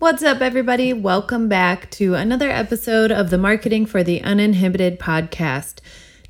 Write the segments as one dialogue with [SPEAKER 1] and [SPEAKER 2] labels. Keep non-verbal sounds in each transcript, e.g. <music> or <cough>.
[SPEAKER 1] What's up, everybody? Welcome back to another episode of the Marketing for the Uninhibited podcast.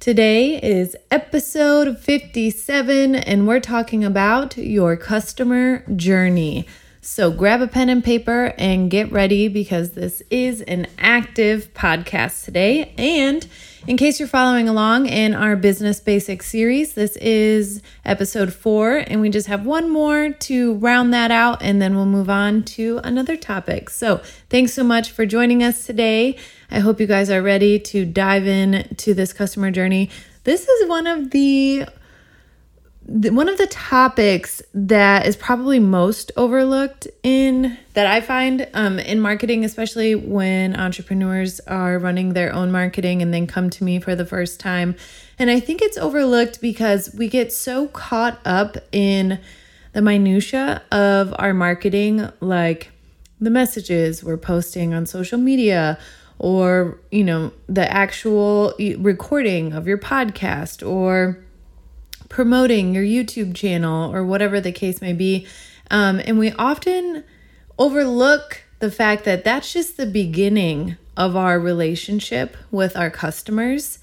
[SPEAKER 1] Today is episode 57, and we're talking about your customer journey. So grab a pen and paper and get ready because this is an active podcast today. And in case you're following along in our Business Basics series, this is episode four, and we just have one more to round that out, and then we'll move on to another topic. So thanks so much for joining us today. I hope you guys are ready to dive in to this customer journey. This is one of the one of the topics that is probably most overlooked in that I find um, in marketing, especially when entrepreneurs are running their own marketing and then come to me for the first time. And I think it's overlooked because we get so caught up in the minutia of our marketing, like the messages we're posting on social media or you know the actual recording of your podcast or promoting your YouTube channel or whatever the case may be. Um, and we often overlook the fact that that's just the beginning of our relationship with our customers.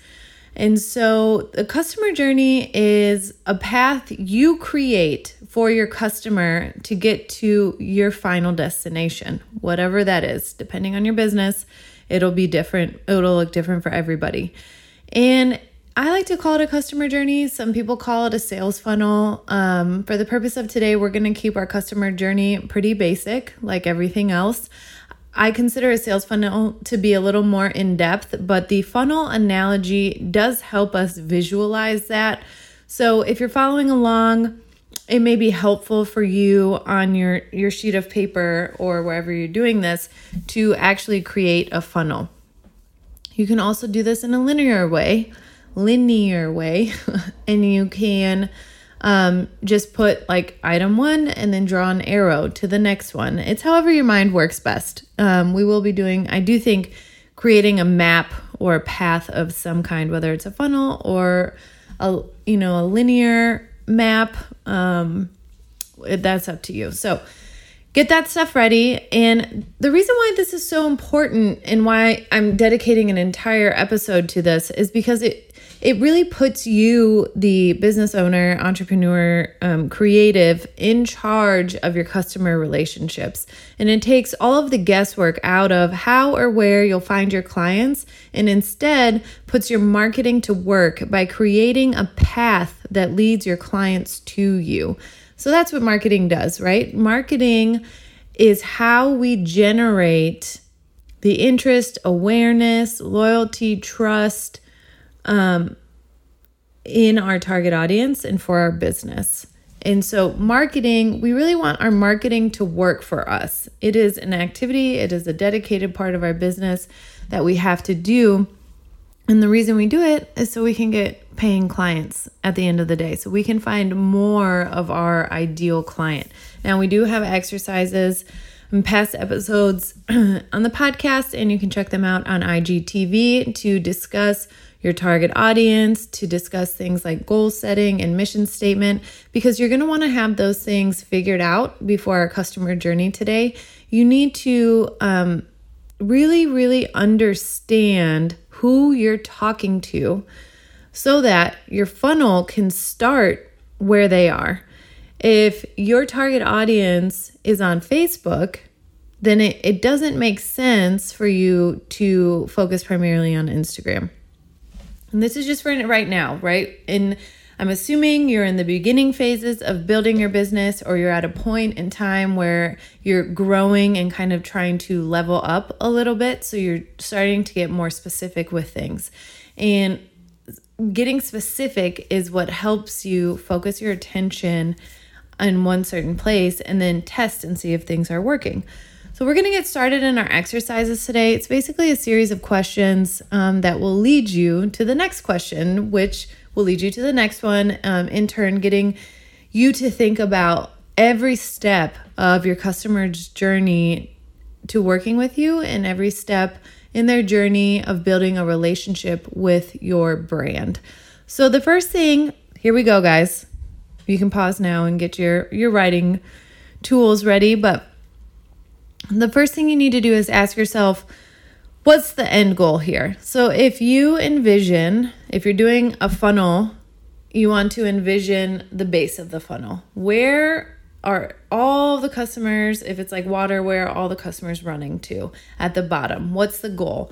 [SPEAKER 1] And so the customer journey is a path you create for your customer to get to your final destination, whatever that is. Depending on your business, it'll be different, it'll look different for everybody. And I like to call it a customer journey. Some people call it a sales funnel. Um, for the purpose of today, we're going to keep our customer journey pretty basic, like everything else. I consider a sales funnel to be a little more in depth, but the funnel analogy does help us visualize that. So if you're following along, it may be helpful for you on your, your sheet of paper or wherever you're doing this to actually create a funnel. You can also do this in a linear way linear way <laughs> and you can um, just put like item one and then draw an arrow to the next one. It's however your mind works best. Um, we will be doing, I do think, creating a map or a path of some kind, whether it's a funnel or a you know a linear map. Um, that's up to you. So get that stuff ready. And the reason why this is so important and why I'm dedicating an entire episode to this is because it it really puts you, the business owner, entrepreneur, um, creative, in charge of your customer relationships. And it takes all of the guesswork out of how or where you'll find your clients and instead puts your marketing to work by creating a path that leads your clients to you. So that's what marketing does, right? Marketing is how we generate the interest, awareness, loyalty, trust um, in our target audience and for our business. And so, marketing, we really want our marketing to work for us. It is an activity, it is a dedicated part of our business that we have to do. And the reason we do it is so we can get paying clients at the end of the day, so we can find more of our ideal client. Now, we do have exercises and past episodes <clears throat> on the podcast, and you can check them out on IGTV to discuss your target audience, to discuss things like goal setting and mission statement, because you're going to want to have those things figured out before our customer journey today. You need to um, really, really understand who you're talking to so that your funnel can start where they are. If your target audience is on Facebook, then it, it doesn't make sense for you to focus primarily on Instagram. And this is just for right now, right? And I'm assuming you're in the beginning phases of building your business or you're at a point in time where you're growing and kind of trying to level up a little bit. So you're starting to get more specific with things. And getting specific is what helps you focus your attention in one certain place and then test and see if things are working. So, we're going to get started in our exercises today. It's basically a series of questions um, that will lead you to the next question, which will lead you to the next one, um, in turn, getting you to think about every step of your customer's journey to working with you and every step in their journey of building a relationship with your brand. So, the first thing, here we go, guys. You can pause now and get your, your writing tools ready, but the first thing you need to do is ask yourself, what's the end goal here? So if you envision, if you're doing a funnel, you want to envision the base of the funnel. Where are all the customers, if it's like water, where are all the customers running to at the bottom? What's the goal?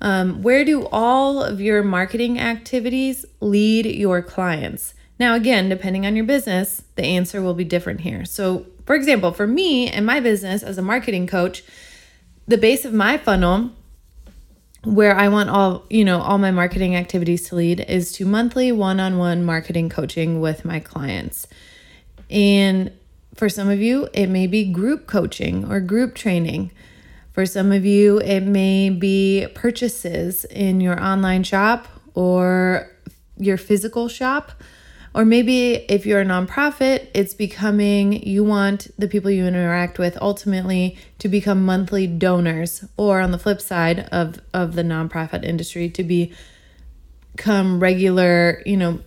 [SPEAKER 1] Um, where do all of your marketing activities lead your clients? Now, again, depending on your business, the answer will be different here. So, for example, for me and my business as a marketing coach, the base of my funnel where I want all, you know, all my marketing activities to lead is to monthly one-on-one marketing coaching with my clients. And for some of you, it may be group coaching or group training. For some of you, it may be purchases in your online shop or your physical shop. Or maybe if you're a nonprofit, it's becoming you want the people you interact with ultimately to become monthly donors, or on the flip side of, of the nonprofit industry, to be, become regular, you know,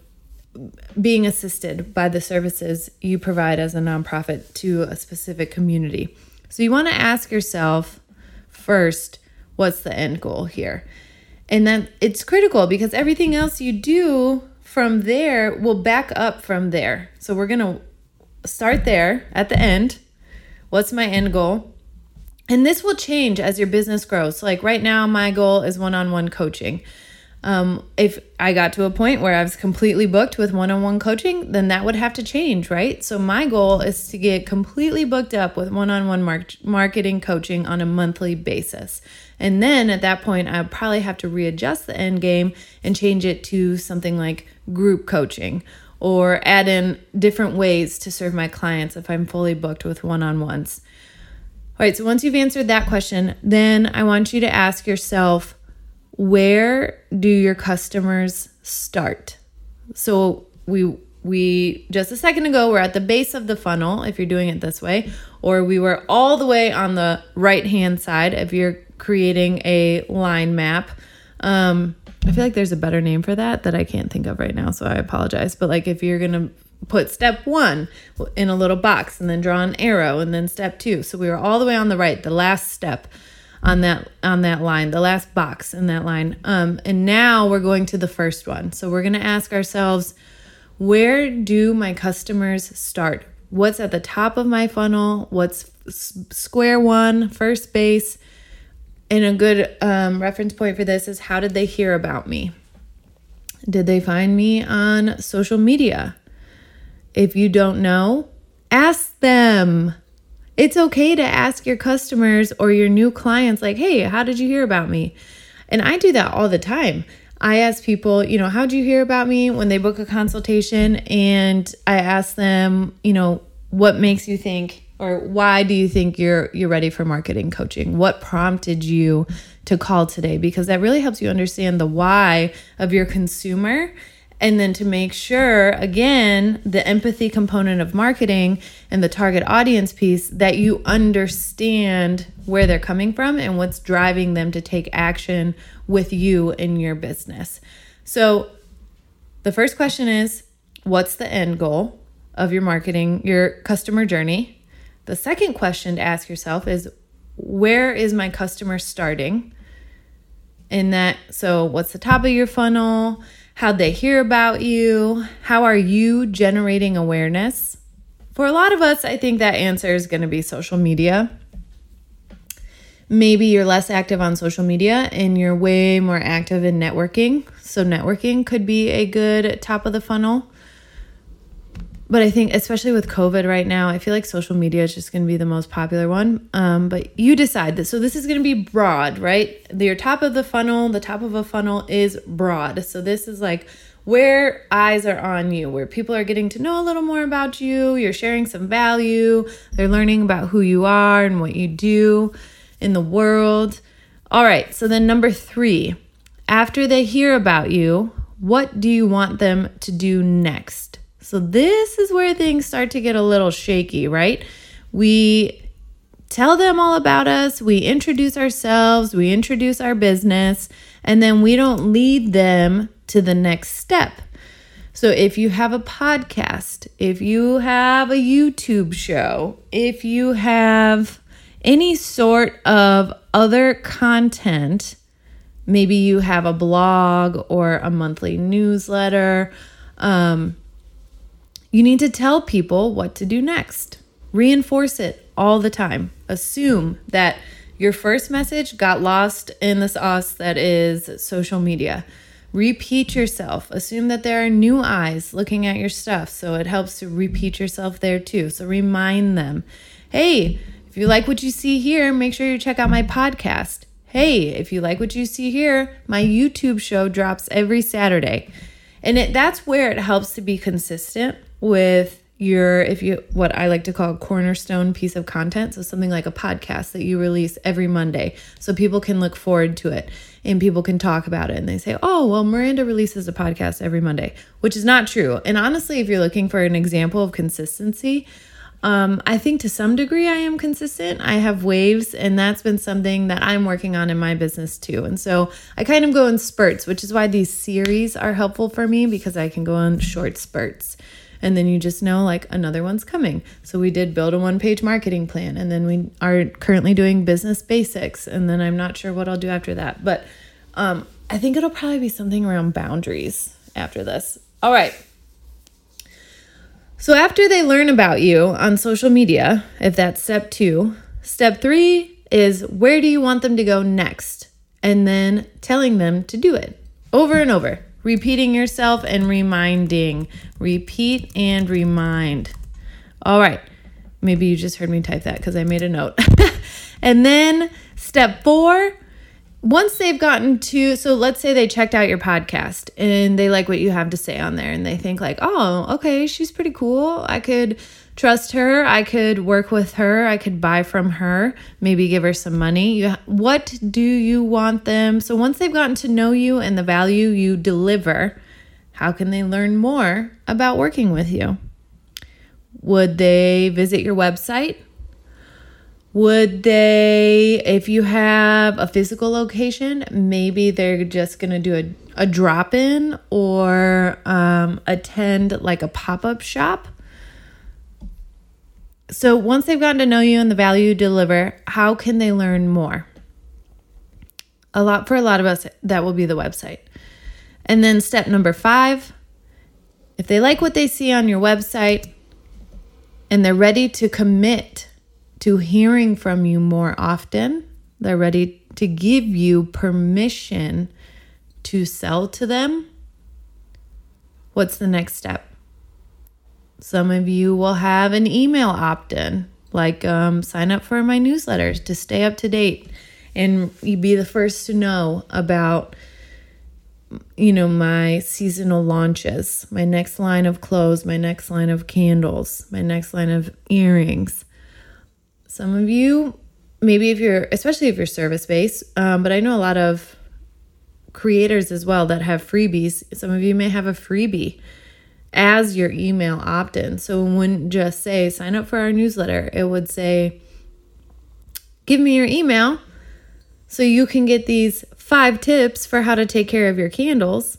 [SPEAKER 1] being assisted by the services you provide as a nonprofit to a specific community. So you want to ask yourself first, what's the end goal here? And then it's critical because everything else you do from there, we'll back up from there. So we're going to start there at the end. What's my end goal? And this will change as your business grows. Like right now, my goal is one on one coaching. Um, if I got to a point where I was completely booked with one on one coaching, then that would have to change, right? So, my goal is to get completely booked up with one on one marketing coaching on a monthly basis. And then at that point, I'd probably have to readjust the end game and change it to something like group coaching or add in different ways to serve my clients if I'm fully booked with one on ones. All right, so once you've answered that question, then I want you to ask yourself where do your customers start? So we we just a second ago we're at the base of the funnel if you're doing it this way or we were all the way on the right hand side if you're creating a line map um, I feel like there's a better name for that that I can't think of right now, so I apologize. But like if you're gonna put step one in a little box and then draw an arrow and then step two. So we were all the way on the right, the last step on that on that line, the last box in that line. Um, and now we're going to the first one. So we're gonna ask ourselves, where do my customers start? What's at the top of my funnel? What's square one, first base? And a good um, reference point for this is how did they hear about me? Did they find me on social media? If you don't know, ask them. It's okay to ask your customers or your new clients, like, hey, how did you hear about me? And I do that all the time. I ask people, you know, how'd you hear about me when they book a consultation? And I ask them, you know, what makes you think or why do you think you're you're ready for marketing coaching what prompted you to call today because that really helps you understand the why of your consumer and then to make sure again the empathy component of marketing and the target audience piece that you understand where they're coming from and what's driving them to take action with you in your business so the first question is what's the end goal of your marketing your customer journey the second question to ask yourself is where is my customer starting? In that, so what's the top of your funnel? How'd they hear about you? How are you generating awareness? For a lot of us, I think that answer is going to be social media. Maybe you're less active on social media and you're way more active in networking. So, networking could be a good top of the funnel. But I think, especially with COVID right now, I feel like social media is just going to be the most popular one. Um, but you decide that. So this is going to be broad, right? Your top of the funnel, the top of a funnel is broad. So this is like where eyes are on you, where people are getting to know a little more about you, you're sharing some value, they're learning about who you are and what you do in the world. All right, so then number three, after they hear about you, what do you want them to do next? So, this is where things start to get a little shaky, right? We tell them all about us, we introduce ourselves, we introduce our business, and then we don't lead them to the next step. So, if you have a podcast, if you have a YouTube show, if you have any sort of other content, maybe you have a blog or a monthly newsletter, um, you need to tell people what to do next. Reinforce it all the time. Assume that your first message got lost in the sauce that is social media. Repeat yourself. Assume that there are new eyes looking at your stuff. So it helps to repeat yourself there too. So remind them hey, if you like what you see here, make sure you check out my podcast. Hey, if you like what you see here, my YouTube show drops every Saturday. And it, that's where it helps to be consistent with your if you what I like to call a cornerstone piece of content so something like a podcast that you release every Monday so people can look forward to it and people can talk about it and they say oh well Miranda releases a podcast every Monday which is not true and honestly if you're looking for an example of consistency um, I think to some degree I am consistent. I have waves, and that's been something that I'm working on in my business too. And so I kind of go in spurts, which is why these series are helpful for me because I can go in short spurts and then you just know like another one's coming. So we did build a one page marketing plan, and then we are currently doing business basics, and then I'm not sure what I'll do after that, but um, I think it'll probably be something around boundaries after this. All right. So after they learn about you on social media, if that's step two, step three is where do you want them to go next? And then telling them to do it over and over repeating yourself and reminding. Repeat and remind. All right. Maybe you just heard me type that because I made a note. <laughs> and then step four, once they've gotten to, so let's say they checked out your podcast and they like what you have to say on there and they think, like, oh, okay, she's pretty cool. I could trust her. I could work with her. I could buy from her, maybe give her some money. You, what do you want them? So once they've gotten to know you and the value you deliver, how can they learn more about working with you? Would they visit your website? Would they, if you have a physical location, maybe they're just going to do a, a drop in or um, attend like a pop up shop? So once they've gotten to know you and the value you deliver, how can they learn more? A lot for a lot of us, that will be the website. And then step number five if they like what they see on your website and they're ready to commit to hearing from you more often, they're ready to give you permission to sell to them. What's the next step? Some of you will have an email opt in, like um, sign up for my newsletters to stay up to date and you be the first to know about you know my seasonal launches my next line of clothes my next line of candles my next line of earrings. Some of you maybe if you're especially if you're service based um, but i know a lot of creators as well that have freebies. Some of you may have a freebie as your email opt in. So it wouldn't just say sign up for our newsletter, it would say give me your email so you can get these five tips for how to take care of your candles.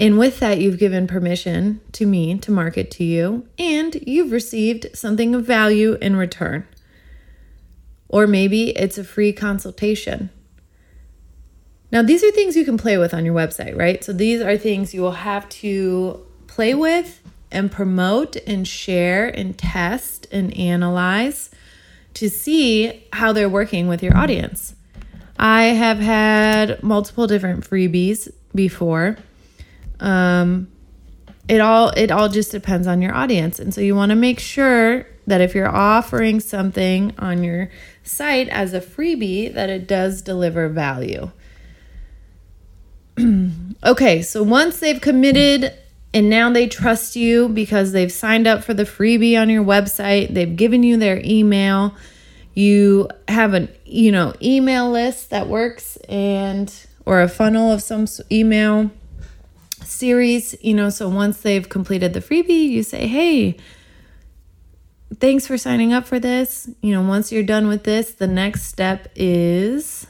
[SPEAKER 1] And with that, you've given permission to me to market to you, and you've received something of value in return. Or maybe it's a free consultation. Now, these are things you can play with on your website, right? So, these are things you will have to play with and promote and share and test and analyze to see how they're working with your audience. I have had multiple different freebies before. Um, it all it all just depends on your audience, and so you want to make sure that if you're offering something on your site as a freebie, that it does deliver value. <clears throat> Okay, so once they've committed and now they trust you because they've signed up for the freebie on your website, they've given you their email, you have an you know email list that works and or a funnel of some email series, you know, so once they've completed the freebie, you say, "Hey, thanks for signing up for this. You know, once you're done with this, the next step is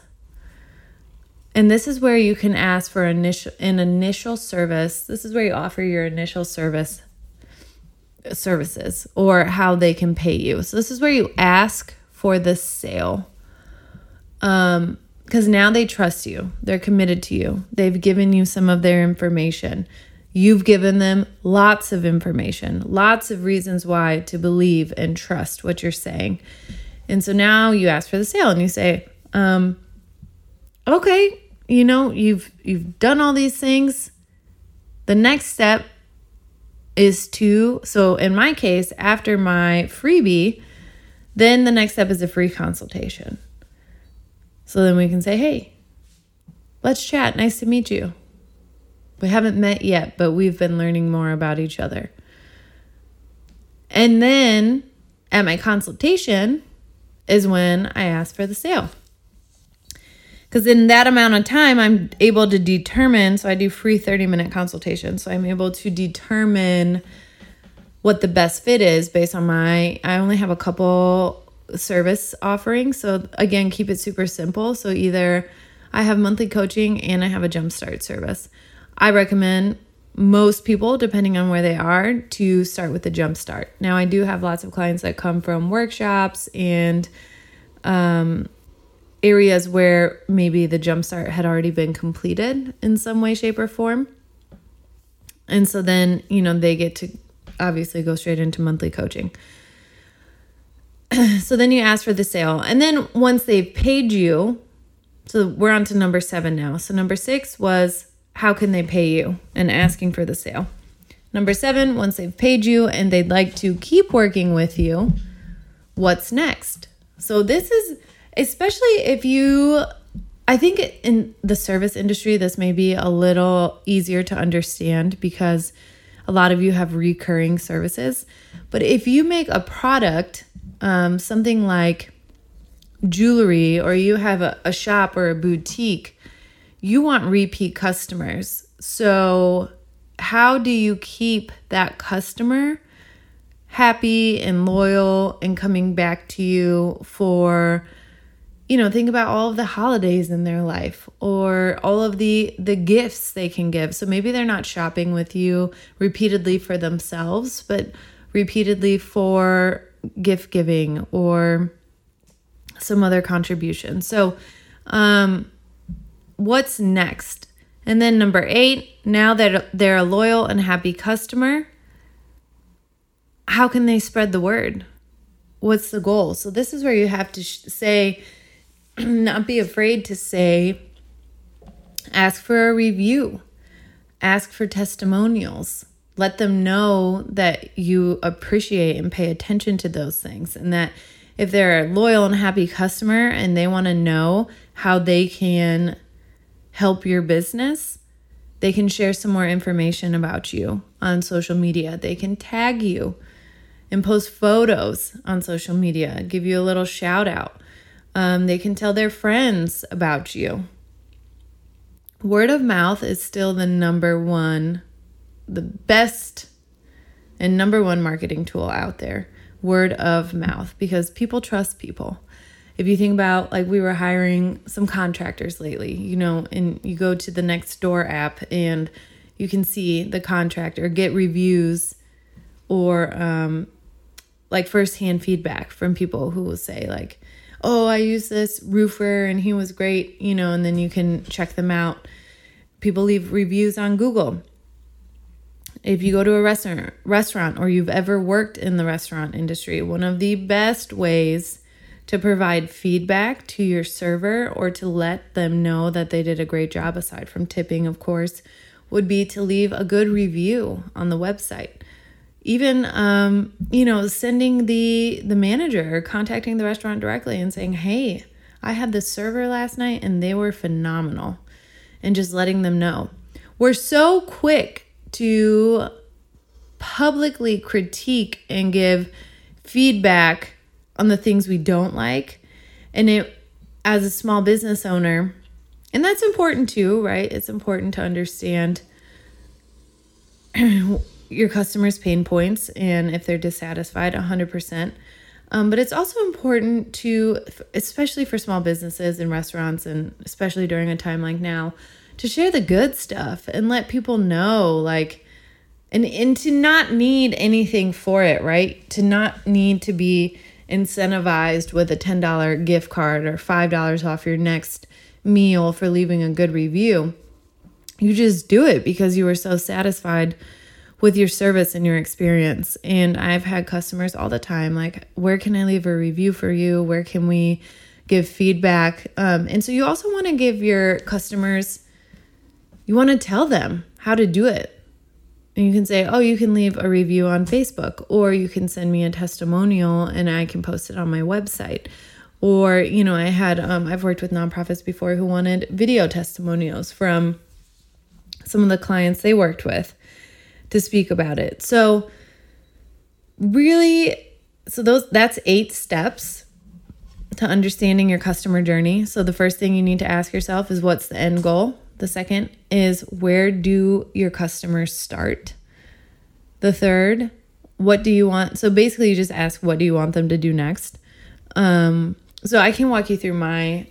[SPEAKER 1] and this is where you can ask for initial an initial service. This is where you offer your initial service services or how they can pay you. So this is where you ask for the sale. Um because now they trust you. They're committed to you. They've given you some of their information. You've given them lots of information, lots of reasons why to believe and trust what you're saying. And so now you ask for the sale and you say, um, okay, you know, you've you've done all these things. The next step is to so in my case, after my freebie, then the next step is a free consultation. So then we can say, hey, let's chat. Nice to meet you. We haven't met yet, but we've been learning more about each other. And then at my consultation is when I ask for the sale. Because in that amount of time, I'm able to determine. So I do free 30 minute consultation. So I'm able to determine what the best fit is based on my. I only have a couple service offerings. So again, keep it super simple. So either I have monthly coaching and I have a jumpstart service. I recommend most people, depending on where they are, to start with the jump start. Now, I do have lots of clients that come from workshops and um, areas where maybe the jump start had already been completed in some way, shape, or form. And so then, you know, they get to obviously go straight into monthly coaching. <clears throat> so then you ask for the sale. And then once they've paid you, so we're on to number seven now. So number six was how can they pay you and asking for the sale. Number seven, once they've paid you and they'd like to keep working with you, what's next? So, this is especially if you, I think in the service industry, this may be a little easier to understand because a lot of you have recurring services. But if you make a product, um, something like jewelry, or you have a, a shop or a boutique, you want repeat customers. So, how do you keep that customer happy and loyal and coming back to you for you know think about all of the holidays in their life or all of the the gifts they can give so maybe they're not shopping with you repeatedly for themselves but repeatedly for gift giving or some other contribution so um what's next? And then number eight, now that they're a loyal and happy customer, how can they spread the word? What's the goal? So, this is where you have to sh- say, <clears throat> not be afraid to say, ask for a review, ask for testimonials. Let them know that you appreciate and pay attention to those things, and that if they're a loyal and happy customer and they want to know how they can help your business, they can share some more information about you on social media. They can tag you and post photos on social media, give you a little shout out. Um, they can tell their friends about you. Word of mouth is still the number one, the best and number one marketing tool out there. Word of mouth because people trust people if you think about like we were hiring some contractors lately, you know, and you go to the Nextdoor app and you can see the contractor get reviews or um, like firsthand feedback from people who will say like, "Oh, I use this roofer and he was great," you know, and then you can check them out. People leave reviews on Google. If you go to a restaurant, restaurant or you've ever worked in the restaurant industry, one of the best ways to provide feedback to your server or to let them know that they did a great job, aside from tipping, of course, would be to leave a good review on the website. Even, um, you know, sending the the manager contacting the restaurant directly and saying, "Hey, I had this server last night and they were phenomenal," and just letting them know. we're so quick to publicly critique and give feedback on the things we don't like. And it, as a small business owner, and that's important too, right? It's important to understand <clears throat> your customers' pain points and if they're dissatisfied 100%. Um, but it's also important to, especially for small businesses and restaurants, and especially during a time like now, to share the good stuff and let people know, like, and and to not need anything for it, right? To not need to be incentivized with a ten dollar gift card or five dollars off your next meal for leaving a good review. You just do it because you were so satisfied with your service and your experience. And I've had customers all the time like, where can I leave a review for you? Where can we give feedback? Um, and so you also want to give your customers, you want to tell them how to do it. And you can say, oh, you can leave a review on Facebook, or you can send me a testimonial and I can post it on my website. Or, you know, I had, um, I've worked with nonprofits before who wanted video testimonials from some of the clients they worked with to speak about it. So really so those that's 8 steps to understanding your customer journey. So the first thing you need to ask yourself is what's the end goal? The second is where do your customers start? The third, what do you want? So basically you just ask what do you want them to do next? Um so I can walk you through my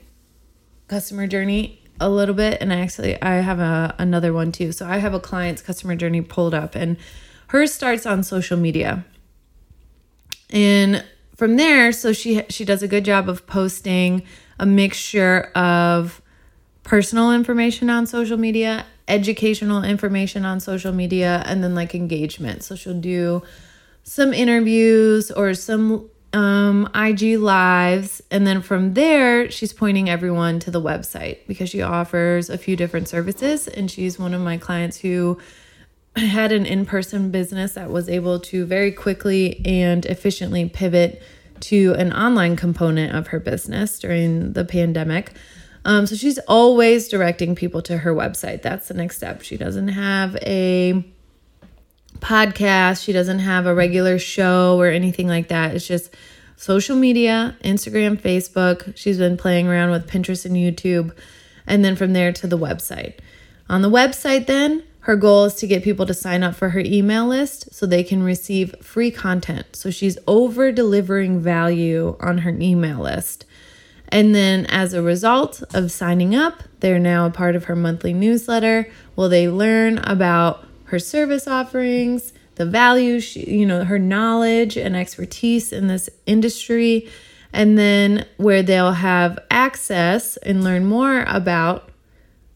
[SPEAKER 1] customer journey a little bit and I actually I have a another one too. So I have a client's customer journey pulled up and hers starts on social media. And from there, so she she does a good job of posting a mixture of personal information on social media, educational information on social media, and then like engagement. So she'll do some interviews or some um, IG lives. And then from there, she's pointing everyone to the website because she offers a few different services. And she's one of my clients who had an in person business that was able to very quickly and efficiently pivot to an online component of her business during the pandemic. Um, so she's always directing people to her website. That's the next step. She doesn't have a podcast. She doesn't have a regular show or anything like that. It's just social media, Instagram, Facebook. She's been playing around with Pinterest and YouTube. And then from there to the website. On the website, then, her goal is to get people to sign up for her email list so they can receive free content. So she's over delivering value on her email list. And then, as a result of signing up, they're now a part of her monthly newsletter. Will they learn about her service offerings, the value, she, you know, her knowledge and expertise in this industry, and then where they'll have access and learn more about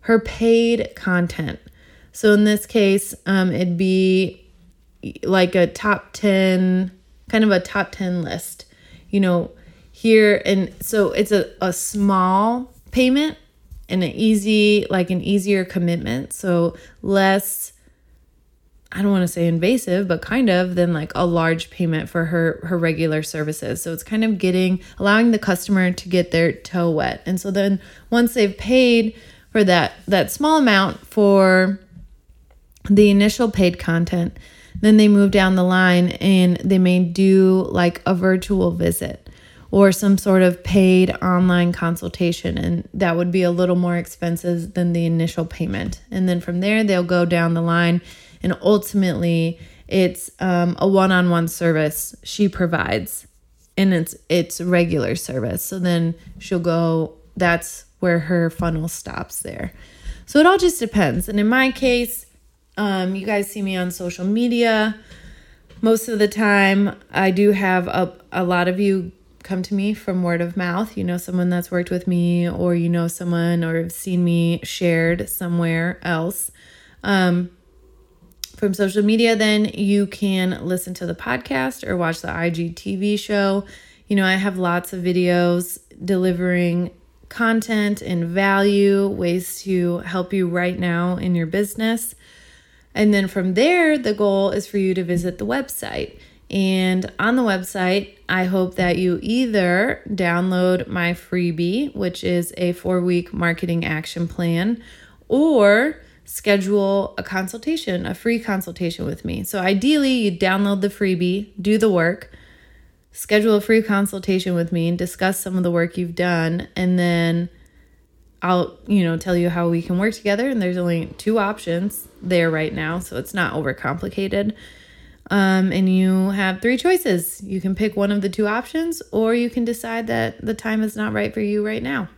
[SPEAKER 1] her paid content. So in this case, um, it'd be like a top 10, kind of a top 10 list, you know, here. And so it's a, a small payment and an easy, like an easier commitment. So less I don't want to say invasive, but kind of than like a large payment for her her regular services. So it's kind of getting allowing the customer to get their toe wet. And so then once they've paid for that that small amount for the initial paid content, then they move down the line and they may do like a virtual visit or some sort of paid online consultation and that would be a little more expensive than the initial payment. And then from there they'll go down the line and ultimately it's um, a one-on-one service she provides and it's it's regular service. So then she'll go that's where her funnel stops there. So it all just depends. And in my case um, you guys see me on social media. Most of the time i do have a, a lot of you come to me from word of mouth you know someone that's worked with me or you know someone or have seen me shared somewhere else um, from social media, then you can listen to the podcast or watch the IGTV show. You know, I have lots of videos delivering content and value, ways to help you right now in your business. And then from there, the goal is for you to visit the website. And on the website, I hope that you either download my freebie, which is a four week marketing action plan, or schedule a consultation, a free consultation with me. So ideally, you download the freebie, do the work, schedule a free consultation with me and discuss some of the work you've done and then I'll, you know, tell you how we can work together and there's only two options there right now, so it's not overcomplicated. Um, and you have three choices. You can pick one of the two options, or you can decide that the time is not right for you right now.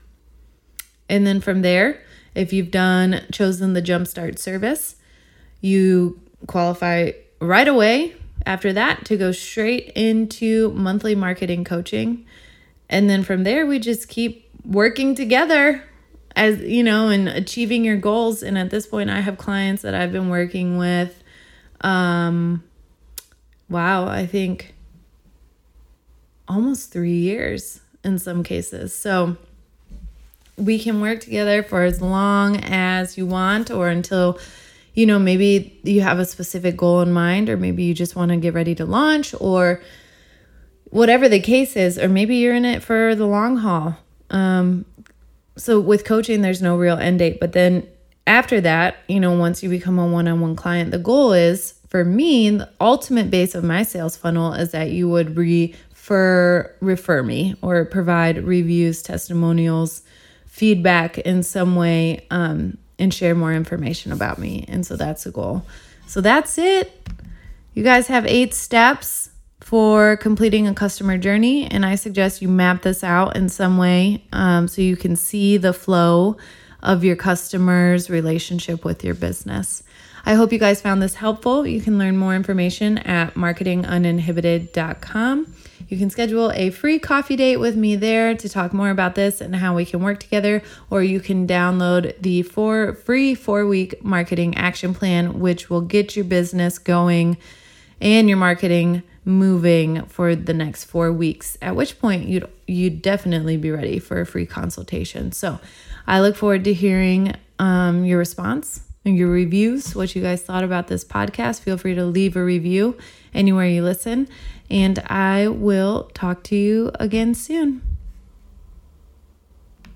[SPEAKER 1] And then from there, if you've done chosen the Jumpstart service, you qualify right away after that to go straight into monthly marketing coaching. And then from there, we just keep working together as you know and achieving your goals and at this point i have clients that i've been working with um wow i think almost 3 years in some cases. So we can work together for as long as you want or until you know maybe you have a specific goal in mind or maybe you just want to get ready to launch or whatever the case is or maybe you're in it for the long haul. Um, so with coaching there's no real end date but then after that you know once you become a one-on-one client the goal is for me the ultimate base of my sales funnel is that you would refer refer me or provide reviews testimonials feedback in some way um, and share more information about me. And so that's the goal. So that's it. You guys have eight steps for completing a customer journey. And I suggest you map this out in some way um, so you can see the flow of your customer's relationship with your business. I hope you guys found this helpful. You can learn more information at marketinguninhibited.com. You can schedule a free coffee date with me there to talk more about this and how we can work together, or you can download the four free four week marketing action plan, which will get your business going and your marketing moving for the next four weeks. At which point you'd you'd definitely be ready for a free consultation. So I look forward to hearing um, your response your reviews, what you guys thought about this podcast. Feel free to leave a review anywhere you listen. And I will talk to you again soon.